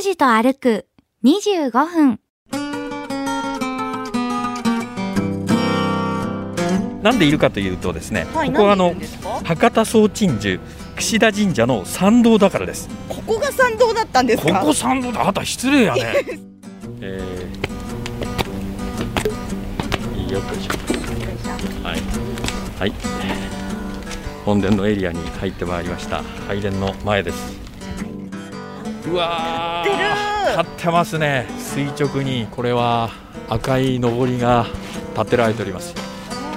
拓司と歩く25分。なんでいるかというとですね、はい、ここはあの博多総鎮守櫛田神社の参道だからです。ここが参道だったんですか？ここ参道だ、あなた失礼やね。えー、よいしょ。はい。はい。本殿のエリアに入ってまいりました。拝殿の前です。うわ立ってるー、立ってますね。垂直にこれは赤い上りが立てられております。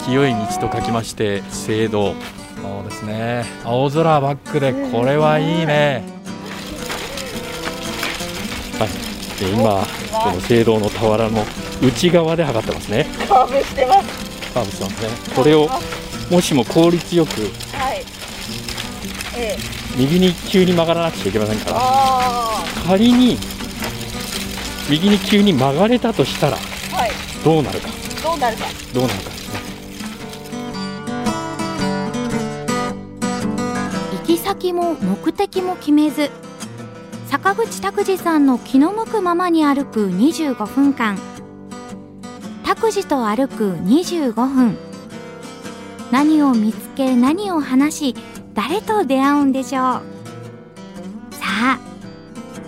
清い道と書きまして聖堂。そうですね。青空バックでこれはいいね。はい。で今この聖堂の俵の内側で測ってますね。カーブしてますカーブしてますね。これをもしも効率よくはいええ右に急に曲がらなくちゃいけませんから。あ仮に右に急に曲がれたとしたらあはい。どうなるか。どうなるか。どうなるかですね。行き先も目的も決めず坂口拓司さんの気の向くままに歩く25分間。拓司と歩く25分。何を見つけ何を話し誰と出会うんでしょう？さあ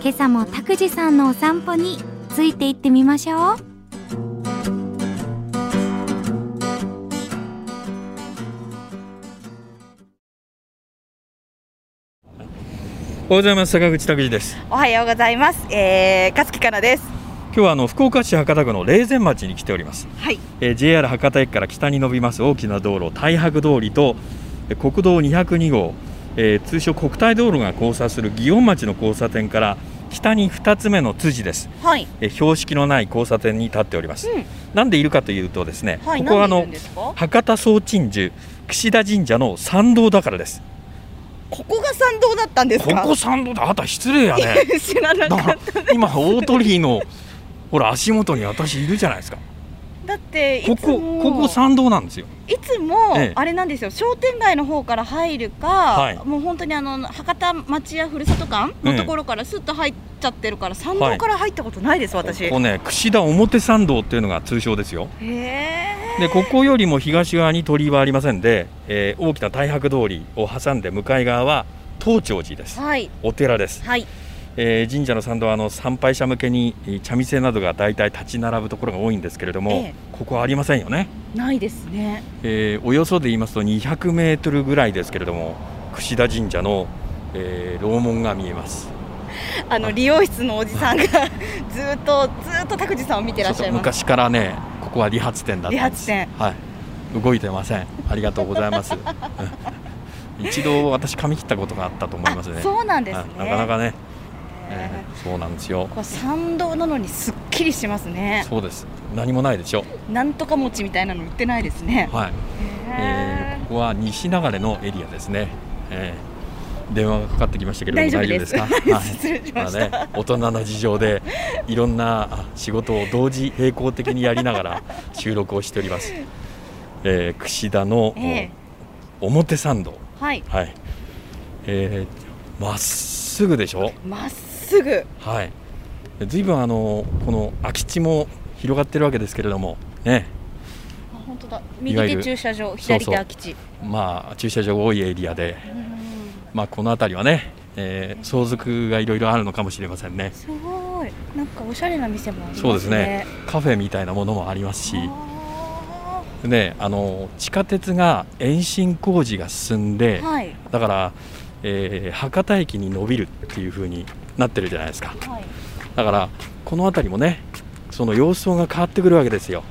今朝も拓司さんのお散歩についていってみましょう。おはようございます。坂口拓司です。おはようございます。えー、勝木かなです。今日はあの福岡市博多区の霊前町に来ております、はい。えー JR 博多駅から北に伸びます大きな道路太白通りとえー国道202号、えー通称国体道路が交差する祇園町の交差点から北に2つ目の辻です、はい。えー標識のない交差点に立っております、うん。なんでいるかというとですね、はいここはあの博多総鎮守櫛田神社の参道だからです。ここが参道だったんですか？ここ参道だ。あなた失礼やね。知らなだかかったら今大鳥居のほら足元に私いるじゃないですかだっていここつも。ここ参道なんですよ。いつもええ。あれなんですよ。商店街の方から入るか、はい。もう本当にあの博多町やふるさと館のところからスッと入っちゃってるから参道から入ったことないです、私。ここね櫛田表参道っていうのが通称ですよ。でここよりも東側に鳥居はありませんで、えー大きな太白通りを挟んで向かい側は東長寺です。はい。お寺です、はいえー神社の参道はあの参拝者向けにえー茶店などが大体立ち並ぶところが多いんですけれども、ええ。ここはありませんよね、ないですね。えーおよそで言いますと200メートルぐらいですけれども櫛田神社の、えー楼門が見えます。あの理容室のおじさんが ずーっとずーっと拓司さんを見てらっしゃいます。昔からねここは理髪店だった理髪店。はい。動いてません。ありがとうございます。うん。一度私髪切ったことがあったと思いますね。あそうなんですね。はい。なかなかね、へえーそうなんですよ。これ参道なのにすっきりしますね。そうです。何もないでしょ。なんとか餅みたいなの売ってないですね。はい、えへー。ここは西流れのエリアですね、えー電話がかかってきましたけれども大丈夫です。か、失礼しました。あね、大人の事情でいろんなあ仕事を同時並行的にやりながら 収録をしております、えー、櫛田の、ええ。表参道。はい。はい。えーまっすぐでしょ？まっすぐ。はい。ずいぶんあのこの空き地も広がってるわけですけれどもね。あ本当だ。い右手駐車場左手空き地。まあ駐車場が多いエリアでうんまあこの辺りはね、えー相続がいろいろあるのかもしれませんね。すごい。なんかおしゃれな店もありますね。そうですね。カフェみたいなものもありますし。あねあの地下鉄が延伸工事が進んで、ーはい。だから、えー博多駅に伸びるっていう風になってるじゃないですか。はい。だからこの辺りもねその様相が変わってくるわけですよ、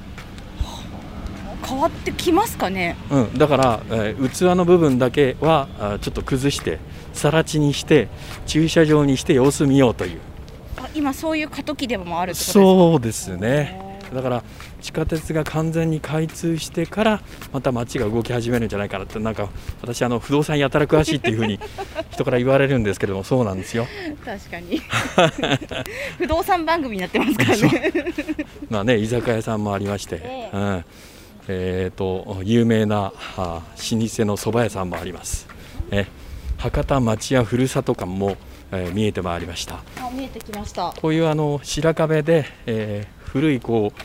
変わってきますかね？うん、だから、えー器の部分だけはあちょっと崩して更地にして駐車場にして様子見ようという。あ今そういう過渡期でもあるってことですか？そうですねだから地下鉄が完全に開通してからまた街が動き始めるんじゃないかなってなんか私あの不動産やたら詳しいっていうふうに 人から言われるるんですけどもそうなんですよ。確かに。不動産番組になってますからね。まあね居酒屋さんもありまして、ええ。うん。えーと有名なあ老舗の蕎麦屋さんもあります、え博多町屋ふるさと館もえー見えてまいりました。あ見えてきました。こういうあの白壁で、えー古いこう、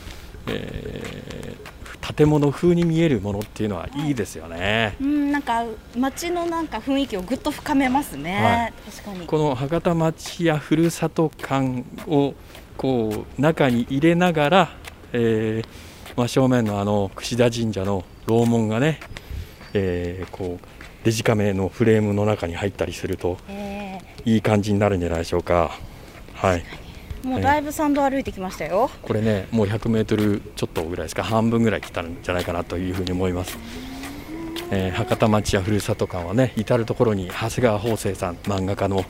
えー建物風に見えるものっていうのはいいですよね。うんなんか街のなんか雰囲気をぐっと深めますね、確かに。この博多町やふるさと感をこう中に入れながら、えー真正面のあの櫛田神社の楼門がね、えーこうデジカメのフレームの中に入ったりするとえいい感じになるんじゃないでしょうか。はい、ーもうだいぶ参道歩いてきましたよ、これねもう100メートルちょっとぐらいですか。半分ぐらい来たんじゃないかなというふうに思います。えー博多町やふるさと館はね至る所に長谷川法生さん漫画家の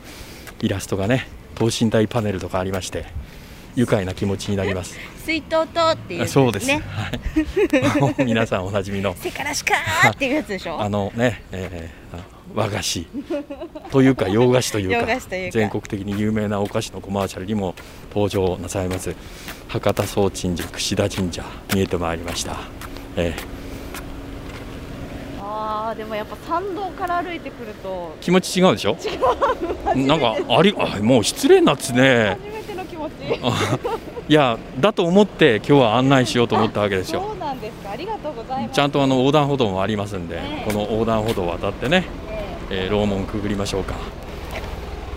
イラストがね等身大パネルとかありまして愉快な気持ちになります。水筒とっていうやつそうです。ね はい。皆さんおなじみの。せからしかーっていうやつでしょ。あのね、えーあ和菓子。というか 洋菓子という洋か。全国的に有名なお菓子のコマーシャルにも登場なさいます。博多総鎮寺櫛田神社見えてまいりました。えーあーでもやっぱ参道から歩いてくると。気持ち違うでしょ？なんかありあもう失礼なっつね持ち。あ いやだと思って今日は案内しようと思ったわけですよ。そうなんですか。ありがとうございます。ちゃんとあの横断歩道もありますんで、ええ。この横断歩道を渡ってね、ええ。ー、楼門くぐりましょうか、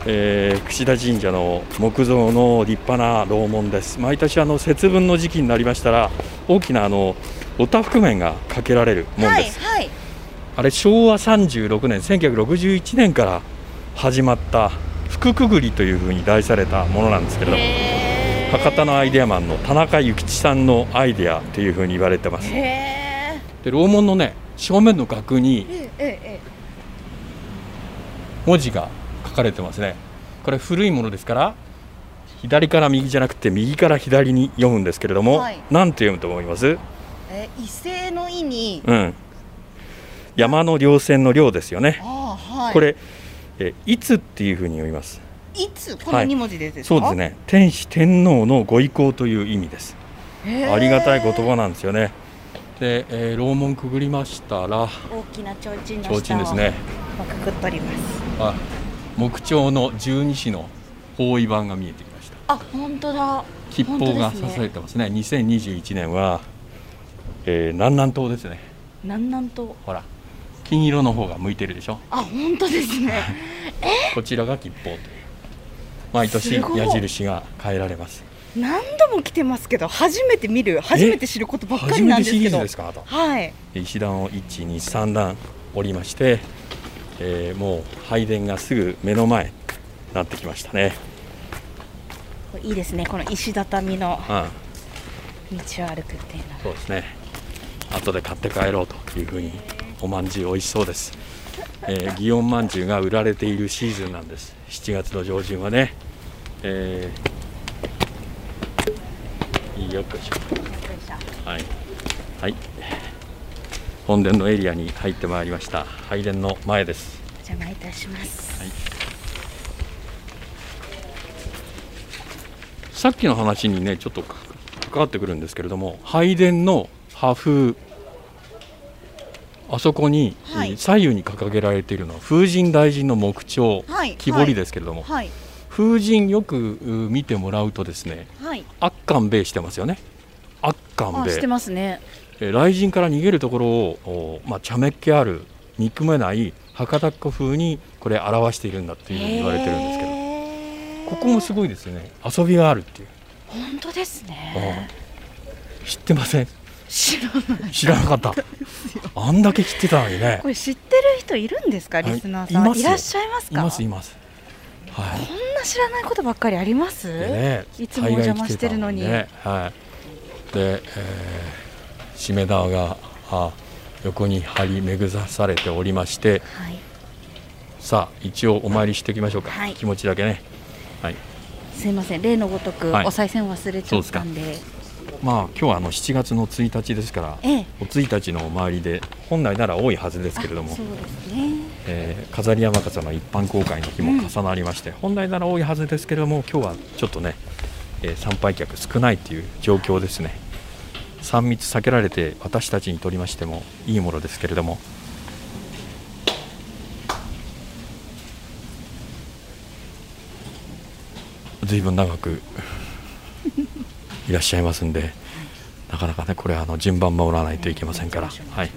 えー、櫛田神社の木造の立派な楼門です。毎年あの節分の時期になりましたら大きなあのおたふく面がかけられるもんです、はいあれ昭和36年1961年から始まった福くぐりというふうに題されたものなんですけれども博多のアイデアマンの田中幸吉さんのアイデアというふうに言われてます。へで楼門のね正面の額に文字が書かれてますね。これ古いものですから左から右じゃなくて右から左に読むんですけれども、はい。なんて読むと思います？え異性の意にうん。山の稜線の稜ですよね、はい。これえいつっていうふうに読みます。いつ？このはい二文字でですか、そうですね。天子天皇のご意向という意味です。ありがたい言葉なんですよね。で、えー楼門くぐりましたら大きな提灯の提灯ですね。をくくっております。あ木彫の十二支の方位板が見えてきました。あ本当だ。吉報が刺されてますね。2021年は、えー南南東ですね。南南とほら金色の方が向いてるでしょ？あ本当ですね。こちらが吉報という毎年矢印が変えられます。何度も来てますけど初めて見る。初めて知ることばっかりなんですけど。はい。石段を123段降りまして、えーもう拝殿がすぐ目の前になってきましたね、いいですね。この石畳のうん、道を歩くっていうのは。そうですね。後で買って帰ろうというふうにおまんじゅう美味しそうです、えー、祇園まんじゅうが売られているシーズンなんです。7月の上旬はね、えー、いいよっこいしょ。はい、はい、本殿のエリアに入ってまいりました。拝殿の前です。お邪魔いたします。はい。さっきの話にねちょっとか関わってくるんですけれども拝殿の破風あそこに、はい。えー左右に掲げられているのは風神大臣の木彫はい。木彫りですけれども、はい。風神よくう見てもらうとですねはい。圧巻米してますよね。圧巻あして米ますね。えー雷神から逃げるところを、おまあ、茶目っ気ある憎めない博多っ子風にこれ表しているんだっていうふうに言われてるんですけど。けここもすごいですよね。遊びがあるっていう。本当ですね。知ってません？知らない。知らなかった。あんだけ知ってたのにね。これ知ってる人いるんですかはい。リスナーさん。いますよ。らっしゃいますいかますいます。はこんな知らないことばっかりあります、ねいつもお邪魔してるのに。ね。はい。で、えー、しめ縄があ横に張り巡らされておりまして。はい。さあ一応お参りしておきましょうか、はい。気持ちだけね。はい。すいません。例のごとくはい。お賽銭忘れちゃったんで,、まあ今日はあの7月の1日ですからええ。お1日のお参りで本来なら多いはずですけれどもあそうですね。えー飾り山笠の一般公開の日も重なりまして、本来なら多いはずですけれども今日はちょっとね、えー参拝客少ないという状況ですね。3密避けられて私たちにとりましてもいいものですけれども。ずいぶん長くいらっしゃいますんでなかなかねこれあの順番守らないといけませんから、はい、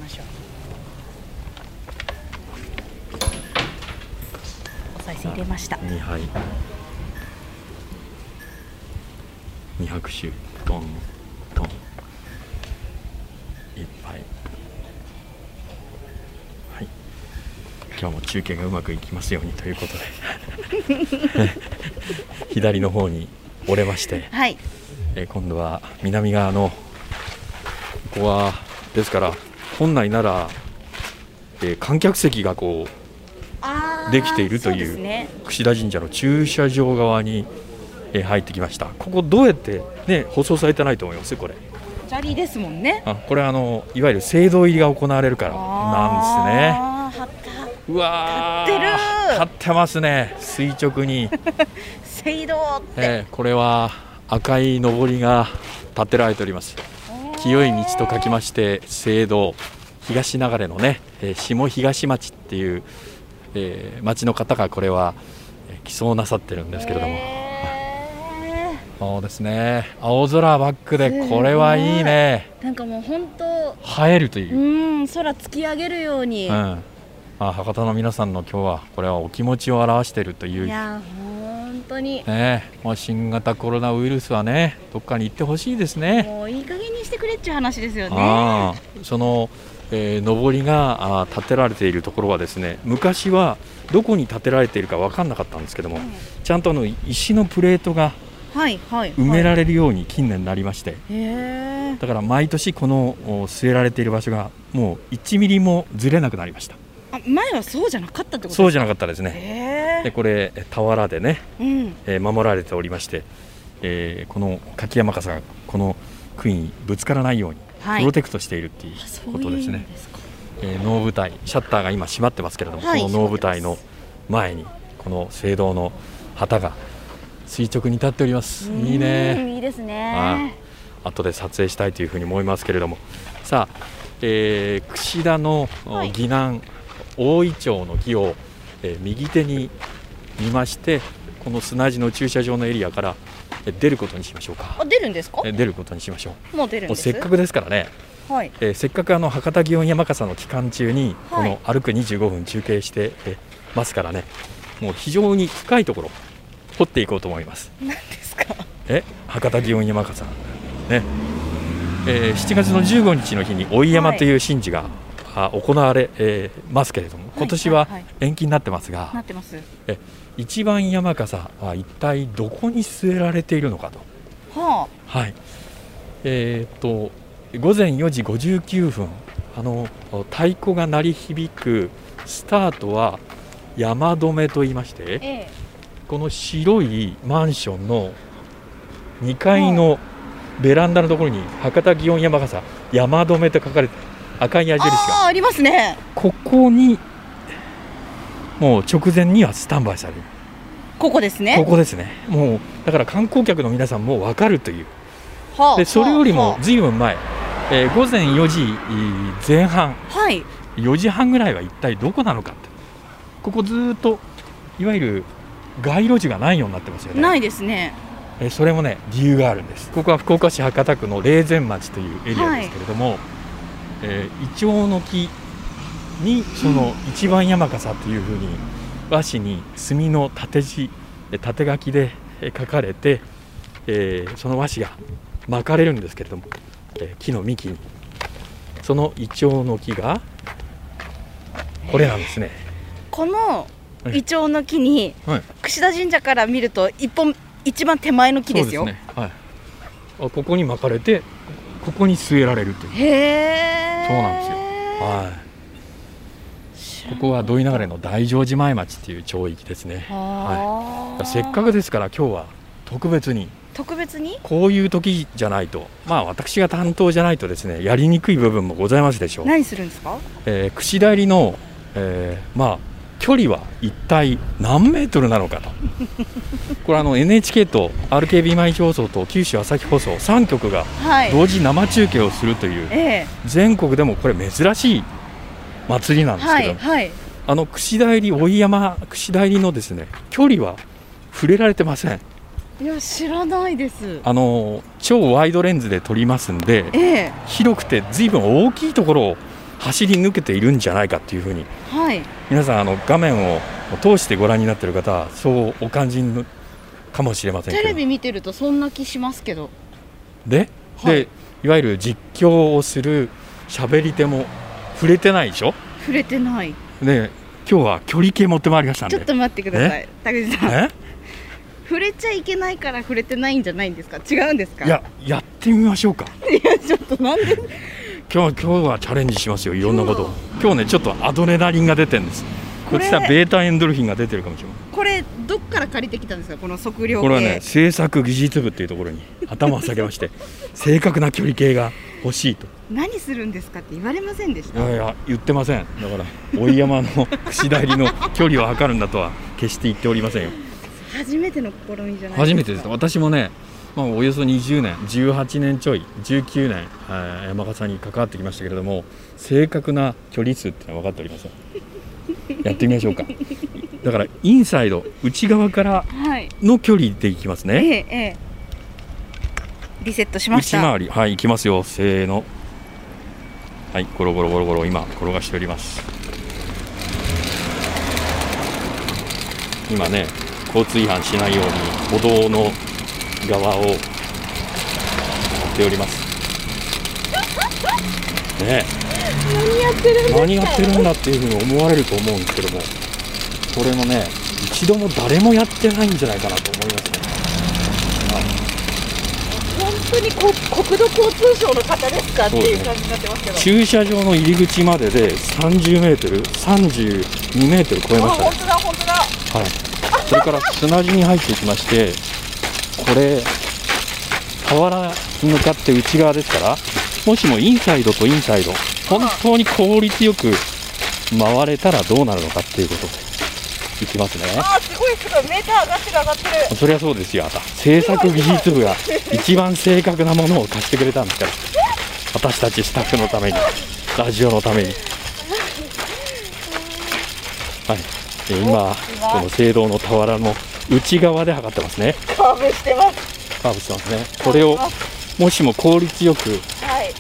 入れました。2杯2拍手トントン。1杯はい。今日も中継がうまくいきますようにということで。左の方に折れまして、はいえー今度は南側のここはですから本来なら、えー観客席がこうできているというそうですね。櫛田神社の駐車場側に、えー入ってきました。ここどうやってね舗装されてないと思います？これ。砂利ですもんね。あこれあのいわゆる聖堂入りが行われるからなんですね。うわー立ってる。立ってますね。垂直に、聖堂って、えーこれは赤い上りが建てられております。清い道と書きまして聖堂。東流れのね、えー下東町っていう、えー町の方がこれはえー寄贈なさってるんですけれども、へそうですね。青空バックでこれはいいね。ーなんかもう本当映えるという。う、ん空突き上げるように、うん。あ博多の皆さんの今日はこれはお気持ちを表しているといういや本当に。ねまあ、新型コロナウイルスはねどっかに行ってほしいですね。もういい加減にしてくれっちゅう話ですよね。その、えー上りがあー建てられているところはですね昔はどこに建てられているか分かんなかったんですけども、ちゃんとあの石のプレートがはいはい埋めれられるように近年なりまして、へえだから毎年このお据えられている場所がもう1ミリもずれなくなりました。あ前はそうじゃなかったってことそうじゃななかったですね。へえでこれ俵でね、うん。えー守られておりまして、えーこの柿山笠がこの杭にぶつからないようにはい。プロテクトしているっていうことですね、いうんですか。えー能舞台シャッターが今閉まってますけれども、はい。この能舞台の前にこの聖堂の旗が垂直に立っております。いいうんね。いいですはいね後で撮影したいというふうに思いますけれども。さあ、えー櫛田のおはい。岐南大井町の木を、えー右手に見ましてこの砂地の駐車場のエリアからえー出ることにしましょうか。あ出るんですか？えー出ることにしましょう。もう出るんです？もうせっかくですからね。はい。えーせっかくあの博多祇園山笠の期間中にこはい。の歩く25分中継してえーますからね。もう非常に深いところ掘っていこうと思います。何ですか？え博多祇園山笠。ね、えー7月の15日の日に追い山という神事が、あ行われ、えーますけれども今年は延期になってますが、一番山笠は一体どこに据えられているのかと。ははい。えーっと午前4時59分あの太鼓が鳴り響くスタートは山止めと言いましてあええ。この白いマンションの2階のベランダのところに博多祇園山笠山止めと書かれて赤い矢印が。ああありますね。ここにもう直前にはスタンバイされる。ここですね。ここですね。もうだから観光客の皆さんも分かるという。はあでそれよりもはずいぶん前、えー午前4時前半。あはい。4時半ぐらいは一体どこなのかって。ここずーっといわゆる街路樹がないようになってますよね。ないですね。えーそれもね理由があるんです。ここは福岡市博多区の霊前町というエリアですけれども、えーイチョウの木にその一番山笠というふうに和紙に墨の縦字えー縦書きでえー書かれて、えーその和紙が巻かれるんですけれども、えー木の幹にそのイチョウの木がこれなんですね。このえイチョウの木にはい櫛田神社から見ると一本一番手前の木ですよすね。はい。あここに巻かれてここに据えられるという。へえそうなんですよ。はい。ここは土井流れの大乗寺前町っていう町域ですね。はあ。せっかくですから今日は特別に。特別に？こういう時じゃないと、まあ私が担当じゃないとですねやりにくい部分もございますでしょう。何するんですか？えー、櫛田入りの、えーまあ距離は一体何メートルなのかと。これあの NHK と RKB 毎日放送と九州朝日放送3局がはい。同時生中継をするというえ全国でもこれ珍しい祭りなんえですけど、はいはい。あの櫛田入り追い山櫛田入りのですね距離は触れられてません。いや知らないです。あの超ワイドレンズで撮りますんでええ。広くて随分大きいところを走り抜けているんじゃないかっていうふうに。はい。皆さんあの画面を通してご覧になっている方はそうお感じのかもしれませんけど。テレビ見てるとそんな気しますけど。で,、はい。でいわゆる実況をする喋り手も触れてないでしょ？触れてない。で今日は距離計持ってまいりましたんで。ちょっと待ってください田口さん。え？触れちゃいけないから触れてないんじゃないんですか違うんですかいややってみましょうかいやちょっとなんで今日今日はチャレンジしますよいろんなこと。を今日ねちょっとアドレナリンが出てるんです。こっちはベータエンドルフィンが出てるかもしれないこれどっから借りてきたんですかこの測量計これはね制作技術部っていうところに 頭を下げまして正確な距離計が欲しいと。何するんですかって言われませんでした？いやいや言ってません。だから追山の櫛田入りの距離を測るんだとは決して言っておりませんよ。初めての試みじゃない初めてです。私もね、まあ、およそ20年18年ちょい19年、えー山笠に関わってきましたけれども正確な距離数っていうのは分かっておりませんやってみましょうか。だからインサイド内側からはい。の距離でいきますえねえええ。リセットしました。内回り。はいいきますよ。せーの。はいゴロゴロゴロゴロ今転がしております。今ね交通違反しないように歩道の側をやっております。ね何やってるん何やってるんだっていうふうに思われると思うんですけどもこれもね一度も誰もやってないんじゃないかなと思いますね。本当にこ国土交通省の方ですかっていう感じになってますけど。駐車場の入り口までで30メートル32メートル超えあましたね。本当だ本当だ。はい、それから砂地に入っていきまして、これ、河原に向かって内側ですから、もしもインサイドとインサイド、本当に効率よく回れたらどうなるのかっていうことで、いきますね。あーすごいすごいメーター上がってる上がってるそりゃそうですよ、あなた制作技術部が一番正確なものを貸してくれたんですから、私たちスタッフのために、ラジオのために。はい、で今、この聖堂の俵の内側で測ってますね、カーブしてます。カーブしてますね、これをもしも効率よく、はい。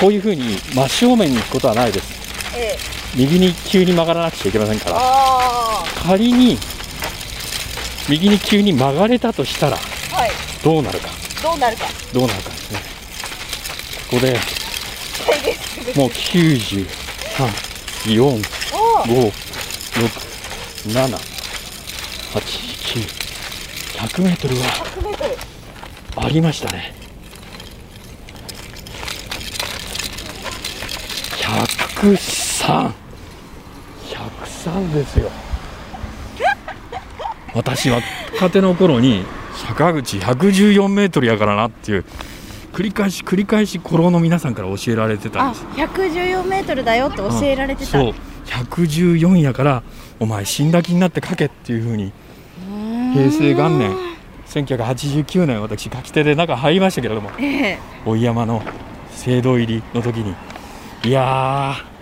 こういうふうに真正面に行くことはないです、ええ。右に急に曲がらなくちゃいけませんから、あ仮に右に急に曲がれたとしたら、あはい。どうなるか。どうなるか。どうなるかですね。ここでもう93、4、おー5、6、7、8、9、100メートルは100メートルありましたね。103、103ですよ。私は若手の頃に坂口114メートルやからなっていう繰り返し繰り返し古老の皆さんから教えられてたんあです。114メートルだよって教えられてたそう114やからお前死んだ気になって書けっていうふうに平成元年1989年私書き手で中入りましたけれどもええ。追山の聖堂入りの時にいやー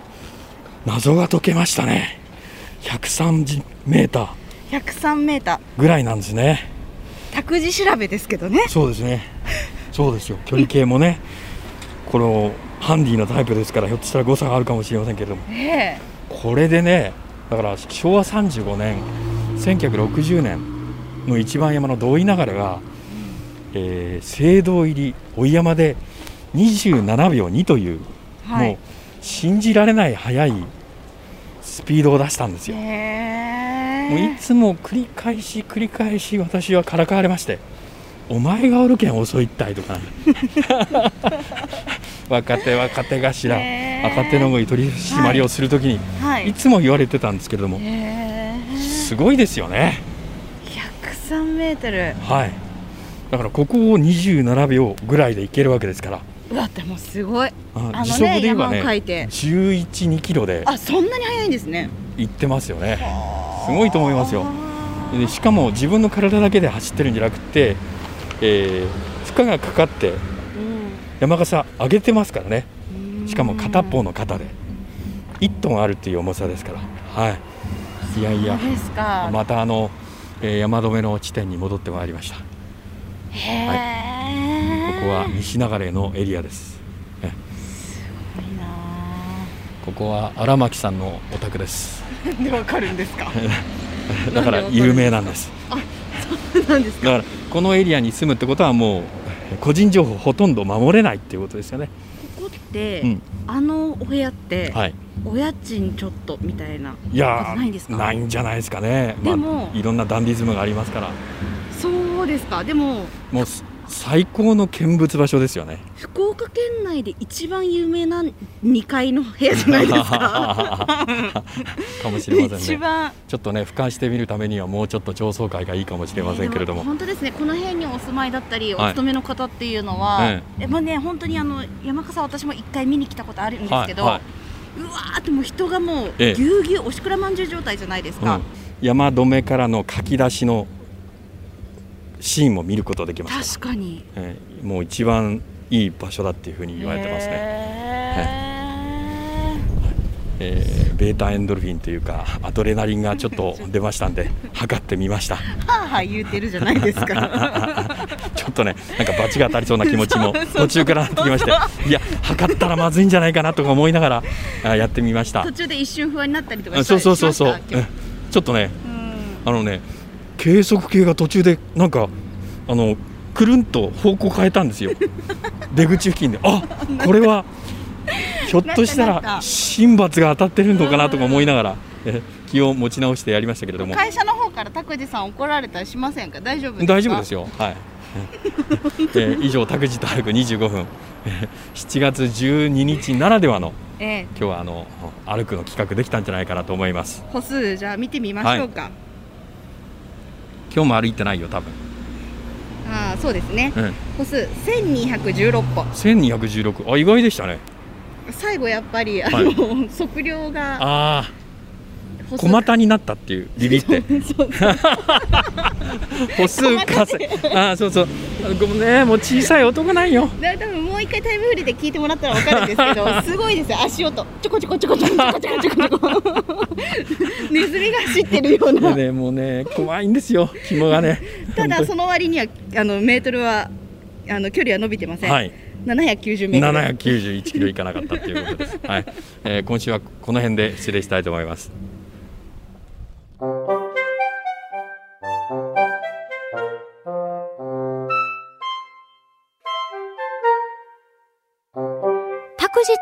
謎が解けましたね。103メーター。103メータぐらいなんですね。ー託児調べですけどね。そうですね。そうですよ。距離計もねこのハンディなタイプですからひょっとしたら誤差があるかもしれませんけれども。ええこれでねだから昭和35年1960年の一番山の同意流れが、えー、聖堂入り追山で27秒2という、はい。もう信じられない速いスピードを出したんですよ。へもういえつも繰り返し繰り返し私はからかわれまして「お前がおるけん遅いったい」とか 若手若手頭へー若手の取り締まりをするときに、はいいつも言われてたんですけれども、すごいですよね。103メートルはい。だからここを27秒ぐらいでいけるわけですから、うわでもすごいああのね時速で言えばね、書いて11、2キロであそんなに速いんですね行ってますよね。すごいと思いますよ。でしかも自分の体だけで走ってるんじゃなくて、えー負荷がかかって山笠上げてますからね。うんしかも片方の肩で。1トンあるっていう重さですから。はい。いやいや。またあのえー山止めの地点に戻ってまいりました。へえ、ここは西流のエリアです。ここは荒牧さんのお宅です。あでわかるんですか？だから有名なんです。なんですか。だからこのエリアに住むってことはもう個人情報ほとんど守れないっていうことですよねうん。あのお部屋って、はい。お家賃ちょっとみたいないやーないんですか？ないんじゃないですかね、まあでもいろんなダンディズムがありますから。そうですか。でももうす最高の見物場所ですよね。福岡県内で一番有名な2階の部屋じゃないですか。かもしれませんね。一番。ちょっとね俯瞰してみるためにはもうちょっと上層階がいいかもしれませんけれども、ねで本当ですね。この辺にお住まいだったり、はい。お勤めの方っていうのは、ええ。まあね本当にあの山笠私も一回見に来たことあるんですけど、はいはい。うわーってもう人がもうええ。ぎゅうぎゅうおしくらまんじゅう状態じゃないですか、うん、山止めからの書き出しのシーンも見ることできます確かに。えーもう一番いい場所だっていうふうに言われてますね、へえーベータエンドルフィンというかアドレナリンがちょっと出ましたんで 測ってみました。ーはあはあ言うてるじゃないですか。ちょっとねなんかバチが当たりそうな気持ちも 途中からなってきましていや測ったらまずいんじゃないかなとか思いながらあやってみました。途中で一瞬不安になったりとかしたあそうそうそうそう。うん。ちょっとねうん。あのね計測計が途中でなんかあのくるんと方向変えたんですよ。出口付近で。あこれはひょっとしたら神罰が当たってるのかなとか思いながらえ気を持ち直してやりましたけれども。会社の方から拓司さん怒られたりしませんか。大丈夫ですか？大丈夫ですよ。はい。えー以上拓司と歩く25分。えー7月12日ならではのええ。今日はあの歩くの企画できたんじゃないかなと思います。歩数じゃあ見てみましょうか、今日も歩いてないよ多分、ああそうですね。うん、歩数1216歩1216あ意外でしたね。最後やっぱりあの、はい。測量があ小股になったっていうビビって。歩数稼いあそうそう。ごめんねもう小さい。音男ない。よだ多分もう一回タイムフリーで聞い。てもらったら分かるんですけどすごい。ですよ足音ちょこちょこちょこちょこちょこちょこネズミが走ってるようなねもうね怖い。んですよ肝がねただその割にはあのメートルはあの距離は伸びてません、はい。790メートル791キロい。かなかったとい。うことです、はい。えー、今週はこの辺で失礼したい。と思い。ます